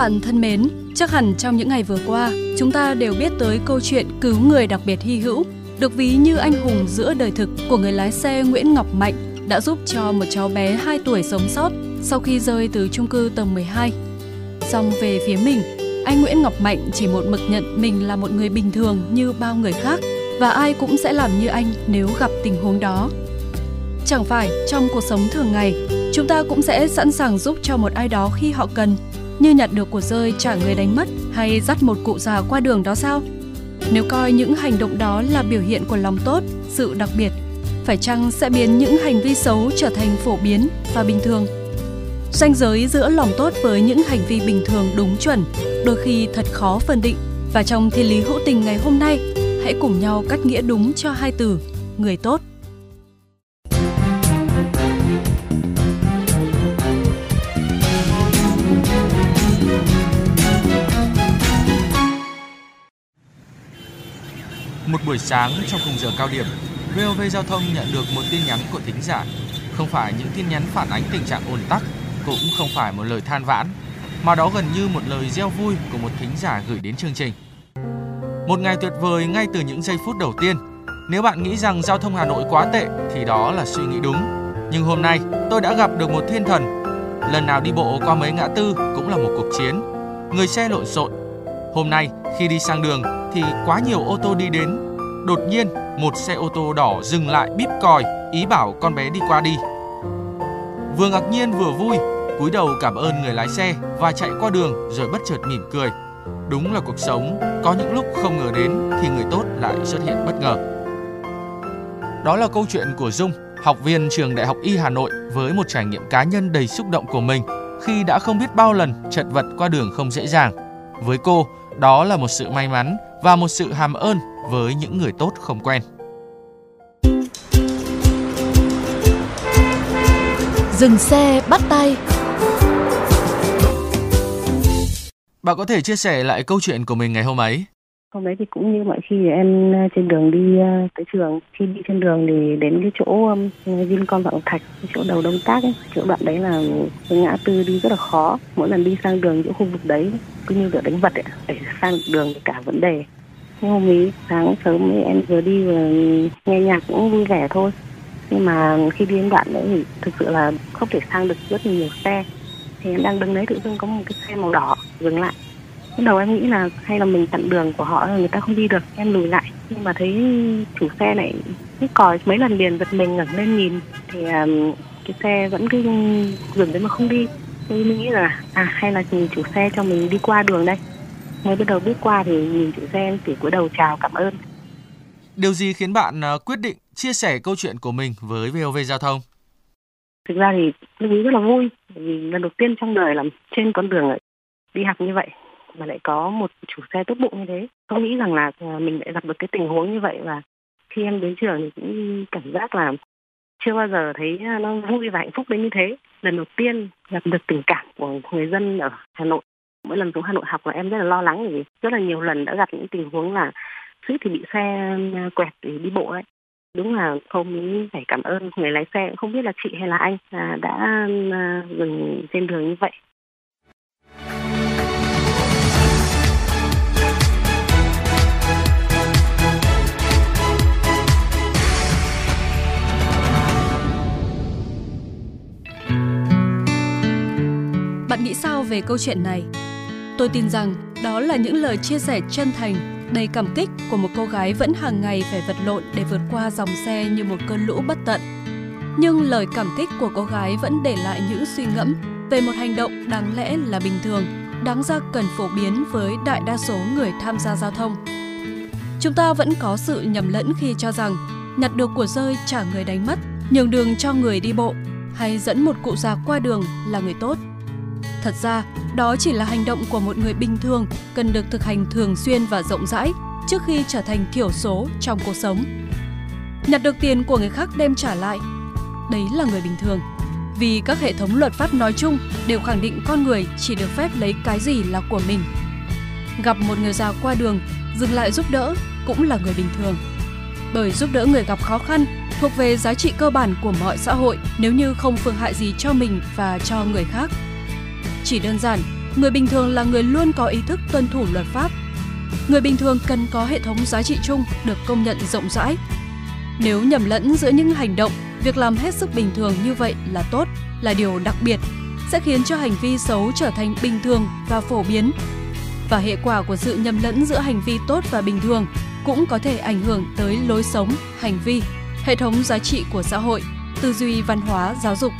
bạn thân mến, chắc hẳn trong những ngày vừa qua, chúng ta đều biết tới câu chuyện cứu người đặc biệt hy hữu, được ví như anh hùng giữa đời thực của người lái xe Nguyễn Ngọc Mạnh đã giúp cho một cháu bé 2 tuổi sống sót sau khi rơi từ chung cư tầng 12. Xong về phía mình, anh Nguyễn Ngọc Mạnh chỉ một mực nhận mình là một người bình thường như bao người khác và ai cũng sẽ làm như anh nếu gặp tình huống đó. Chẳng phải trong cuộc sống thường ngày, chúng ta cũng sẽ sẵn sàng giúp cho một ai đó khi họ cần, như nhặt được của rơi trả người đánh mất hay dắt một cụ già qua đường đó sao? Nếu coi những hành động đó là biểu hiện của lòng tốt, sự đặc biệt, phải chăng sẽ biến những hành vi xấu trở thành phổ biến và bình thường? Ranh giới giữa lòng tốt với những hành vi bình thường đúng chuẩn đôi khi thật khó phân định và trong thiên lý hữu tình ngày hôm nay, hãy cùng nhau cắt nghĩa đúng cho hai từ người tốt. Một buổi sáng trong khung giờ cao điểm, VOV Giao thông nhận được một tin nhắn của thính giả. Không phải những tin nhắn phản ánh tình trạng ồn tắc, cũng không phải một lời than vãn, mà đó gần như một lời gieo vui của một thính giả gửi đến chương trình. Một ngày tuyệt vời ngay từ những giây phút đầu tiên. Nếu bạn nghĩ rằng giao thông Hà Nội quá tệ thì đó là suy nghĩ đúng. Nhưng hôm nay tôi đã gặp được một thiên thần. Lần nào đi bộ qua mấy ngã tư cũng là một cuộc chiến. Người xe lộn xộn. Hôm nay khi đi sang đường thì quá nhiều ô tô đi đến. Đột nhiên một xe ô tô đỏ dừng lại bíp còi ý bảo con bé đi qua đi. Vừa ngạc nhiên vừa vui, cúi đầu cảm ơn người lái xe và chạy qua đường rồi bất chợt mỉm cười. Đúng là cuộc sống, có những lúc không ngờ đến thì người tốt lại xuất hiện bất ngờ. Đó là câu chuyện của Dung, học viên trường Đại học Y Hà Nội với một trải nghiệm cá nhân đầy xúc động của mình khi đã không biết bao lần chật vật qua đường không dễ dàng. Với cô, đó là một sự may mắn và một sự hàm ơn với những người tốt không quen. Dừng xe bắt tay Bạn có thể chia sẻ lại câu chuyện của mình ngày hôm ấy? Hôm đấy thì cũng như mọi khi em ờ, trên đường đi ờ, tới trường, khi đi trên đường thì đến cái chỗ Vincom Vạn Thạch, cái chỗ đầu đông tác ấy, chỗ đoạn đấy là cái ngã tư đi rất là khó. Mỗi lần đi sang đường chỗ khu vực đấy cứ như kiểu đánh vật ấy, để sang đường thì cả vấn đề. Nhưng hôm ấy sáng sớm ấy, em vừa đi vừa nghe nhạc cũng vui vẻ thôi. Nhưng mà khi đi đến đoạn đấy thì thực sự là không thể sang được rất nhiều xe. Thì em đang đứng đấy tự dưng có một cái xe màu đỏ dừng lại Lúc đầu em nghĩ là hay là mình chặn đường của họ người ta không đi được em lùi lại. Nhưng mà thấy chủ xe này hít còi mấy lần liền giật mình ngẩng lên nhìn thì um, cái xe vẫn cứ dừng đấy mà không đi. Thì mình nghĩ là à hay là chủ xe cho mình đi qua đường đây. Mới bắt đầu bước qua thì nhìn chủ xe em chỉ cúi đầu chào cảm ơn. Điều gì khiến bạn à, quyết định chia sẻ câu chuyện của mình với VOV Giao thông? thực ra thì lúc ấy rất là vui vì lần đầu tiên trong đời là trên con đường đi học như vậy mà lại có một chủ xe tốt bụng như thế. Không nghĩ rằng là ờ, mình lại gặp được cái tình huống như vậy và khi em đến trường thì cũng cảm giác là chưa bao giờ thấy ờ, nó vui và hạnh phúc đến như thế. Lần đầu tiên gặp được tình cảm của người dân ở Hà Nội. Mỗi lần xuống Hà Nội học là em rất là lo lắng vì rất là nhiều lần đã gặp những tình huống là suýt thì bị xe ờ, quẹt để đi bộ ấy. Đúng là không nghĩ phải cảm ơn người lái xe không biết là chị hay là anh à, đã dừng trên đường như vậy. Về câu chuyện này? Tôi tin rằng đó là những lời chia sẻ chân thành, đầy cảm kích của một cô gái vẫn hàng ngày phải vật lộn để vượt qua dòng xe như một cơn lũ bất tận. Nhưng lời cảm kích của cô gái vẫn để lại những suy ngẫm về một hành động đáng lẽ là bình thường, đáng ra cần phổ biến với đại đa số người tham gia giao thông. Chúng ta vẫn có sự nhầm lẫn khi cho rằng nhặt được của rơi trả người đánh mất, nhường đường cho người đi bộ hay dẫn một cụ già qua đường là người tốt. Thật ra, đó chỉ là hành động của một người bình thường cần được thực hành thường xuyên và rộng rãi trước khi trở thành thiểu số trong cuộc sống. Nhặt được tiền của người khác đem trả lại, đấy là người bình thường. Vì các hệ thống luật pháp nói chung đều khẳng định con người chỉ được phép lấy cái gì là của mình. Gặp một người già qua đường, dừng lại giúp đỡ cũng là người bình thường. Bởi giúp đỡ người gặp khó khăn thuộc về giá trị cơ bản của mọi xã hội nếu như không phương hại gì cho mình và cho người khác. Chỉ đơn giản, người bình thường là người luôn có ý thức tuân thủ luật pháp. Người bình thường cần có hệ thống giá trị chung được công nhận rộng rãi. Nếu nhầm lẫn giữa những hành động, việc làm hết sức bình thường như vậy là tốt, là điều đặc biệt, sẽ khiến cho hành vi xấu trở thành bình thường và phổ biến. Và hệ quả của sự nhầm lẫn giữa hành vi tốt và bình thường cũng có thể ảnh hưởng tới lối sống, hành vi, hệ thống giá trị của xã hội, tư duy văn hóa, giáo dục.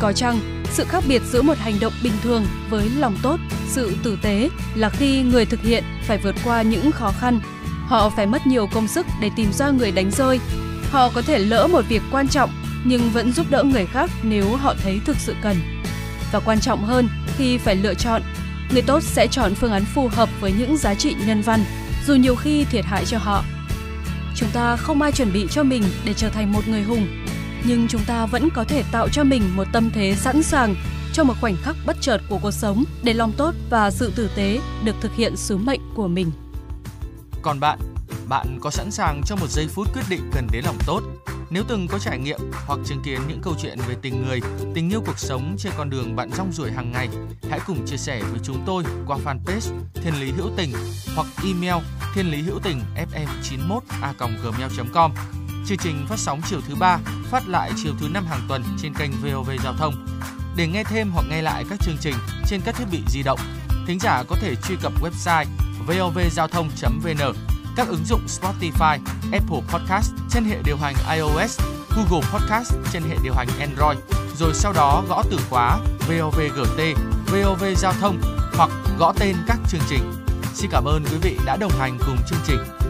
Có chăng, sự khác biệt giữa một hành động bình thường với lòng tốt, sự tử tế là khi người thực hiện phải vượt qua những khó khăn. Họ phải mất nhiều công sức để tìm ra người đánh rơi. Họ có thể lỡ một việc quan trọng nhưng vẫn giúp đỡ người khác nếu họ thấy thực sự cần. Và quan trọng hơn, khi phải lựa chọn, người tốt sẽ chọn phương án phù hợp với những giá trị nhân văn, dù nhiều khi thiệt hại cho họ. Chúng ta không ai chuẩn bị cho mình để trở thành một người hùng, nhưng chúng ta vẫn có thể tạo cho mình một tâm thế sẵn sàng cho một khoảnh khắc bất chợt của cuộc sống để lòng tốt và sự tử tế được thực hiện sứ mệnh của mình. Còn bạn, bạn có sẵn sàng cho một giây phút quyết định cần đến lòng tốt? Nếu từng có trải nghiệm hoặc chứng kiến những câu chuyện về tình người, tình yêu cuộc sống trên con đường bạn rong ruổi hàng ngày, hãy cùng chia sẻ với chúng tôi qua fanpage Thiên Lý Hữu Tình hoặc email thiên lý hữu tình fm91 a gmail.com Chương trình phát sóng chiều thứ ba, phát lại chiều thứ năm hàng tuần trên kênh VOV Giao thông. Để nghe thêm hoặc nghe lại các chương trình trên các thiết bị di động, thính giả có thể truy cập website vovgiao thông.vn, các ứng dụng Spotify, Apple Podcast trên hệ điều hành iOS, Google Podcast trên hệ điều hành Android, rồi sau đó gõ từ khóa VOVGT, VOV Giao thông hoặc gõ tên các chương trình. Xin cảm ơn quý vị đã đồng hành cùng chương trình.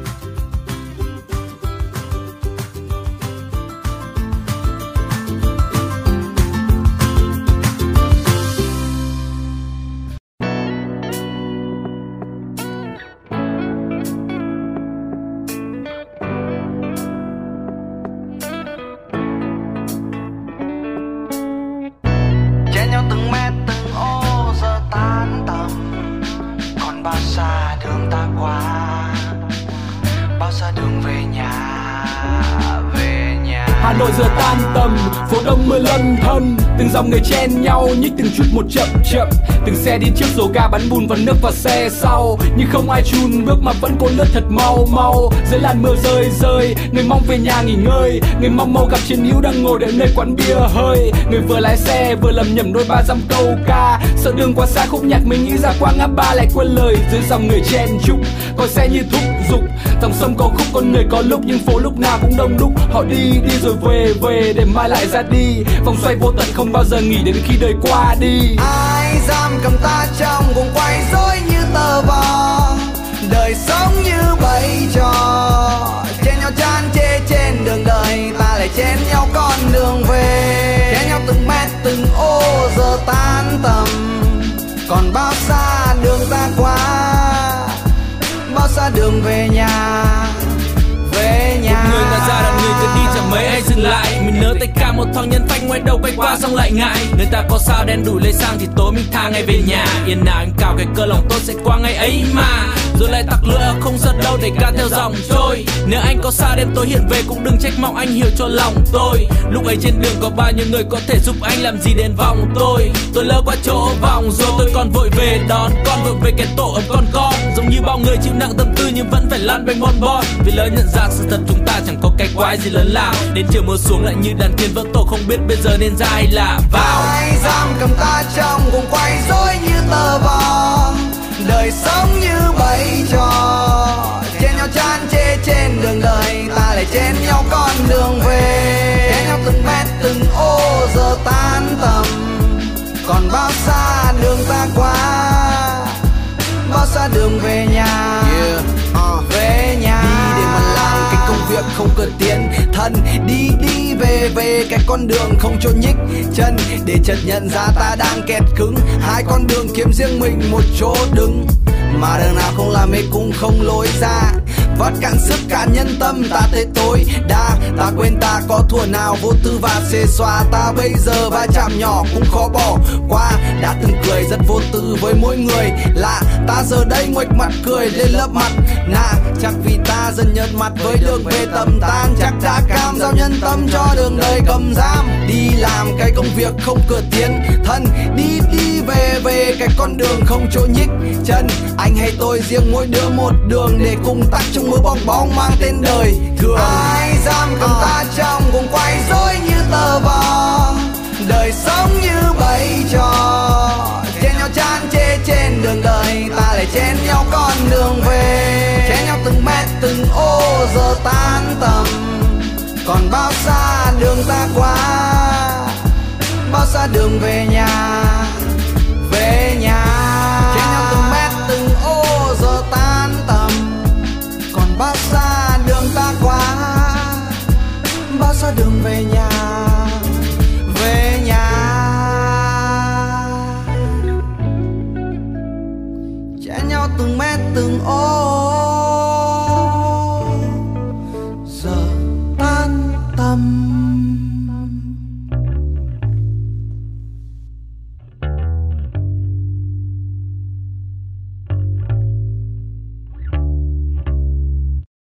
Nội giờ tan tầm, phố đông mưa lâm thâm từng dòng người chen nhau nhích từng chút một chậm chậm. Từng xe đi trước rổ ga bắn bùn vào nước và xe sau. Nhưng không ai chun bước mà vẫn cố lướt thật mau mau. Dưới làn mưa rơi rơi, người mong về nhà nghỉ ngơi. Người mong mau gặp chiến hữu đang ngồi đợi nơi quán bia hơi. Người vừa lái xe vừa lầm nhầm đôi ba dăm câu ca. Sợ đường quá xa khúc nhạc mình nghĩ ra qua ngã ba lại quên lời. Dưới dòng người chen chúc, coi xe như thúc giục. Dòng sông có khúc, con người có lúc nhưng phố lúc nào cũng đông đúc. Họ đi đi rồi về về để mai lại ra đi. Vòng xoay vô tận không bao giờ nghỉ đến khi đời qua đi. Ai giam cầm ta trong vòng quay rối như tờ vò? Đời sống như bầy trò. Chen nhau chan chê trên đường đời, ta lại chen nhau con đường về. Chen nhau từng mét, từng ô, giờ tan tầm. Còn bao xa đường ta qua? Bao xa đường về nhà? Người ta ra đàn người cứ đi chẳng mấy ai dừng lại. Mình nỡ tay cả một thằng nhân phanh, ngoài đầu quay qua xong lại ngại. Người ta có sao đen đủ lấy sang thì tối mình tha ngay về nhà. Yên nào anh cào cái cơ lòng tốt sẽ qua ngày ấy mà rồi lại tặc lửa không giật đâu, để ca theo dòng trôi nếu anh có xa đêm tối hiện về cũng đừng trách mong anh hiểu cho lòng tôi. Lúc ấy trên đường có bao nhiêu người có thể giúp anh làm gì đến vòng tôi. Tôi lỡ qua chỗ vòng, rồi tôi còn vội về đón con vội về cái tổ ấm con con. Giống như bao người chịu nặng tâm tư, nhưng vẫn phải lăn bánh bon bon. Vì lỡ nhận ra sự thật, chúng ta chẳng có cái quái gì lớn lao. Đến chiều mưa xuống lại như đàn thiên vỡ tổ, không biết bây giờ nên ra hay là vào. Ai giam cầm ta trong cùng quay rối như tờ vò? Đời sống như bay trò chen nhau chán chê trên đường đời, ta lại chen nhau con đường về. Chen nhau từng mét, từng ô giờ tan tầm. Còn bao xa đường ta qua con đường không chỗ nhích chân. Để chợt nhận ra ta đang kẹt cứng, hai con đường kiếm riêng mình một chỗ đứng. Mà đường nào không làm mê cũng không lối ra vắt cạn sức cạn nhân tâm, ta thế tối đa. Ta quên ta có thua nào, vô tư và xê xoa ta bây giờ va chạm nhỏ cũng khó bỏ qua. Đã từng cười rất vô tư với mỗi người lạ. Ta giờ đây ngoạch mặt cười lên lớp mặt nạ. Chắc vì ta dần nhợt mặt với đường về tầm tan chắc đã cam giao nhân tâm cho đường đời cầm giam. Đi làm cái công việc không cửa tiến thân. Đi đi về về cái con đường không chỗ nhích chân. Anh hay tôi riêng mỗi đứa một đường để cùng tắt trong mưa bong bóng mang tên đời. Thường ai giam cầm ta trong cùng quay rối như tờ vò đời sống như bẫy trò. Chen nhau chán chê trên đường đời, ta lại chen nhau con đường về. Chen nhau từng mét, từng ô, giờ tan tầm. Còn bao xa đường ta qua? Bao xa đường về nhà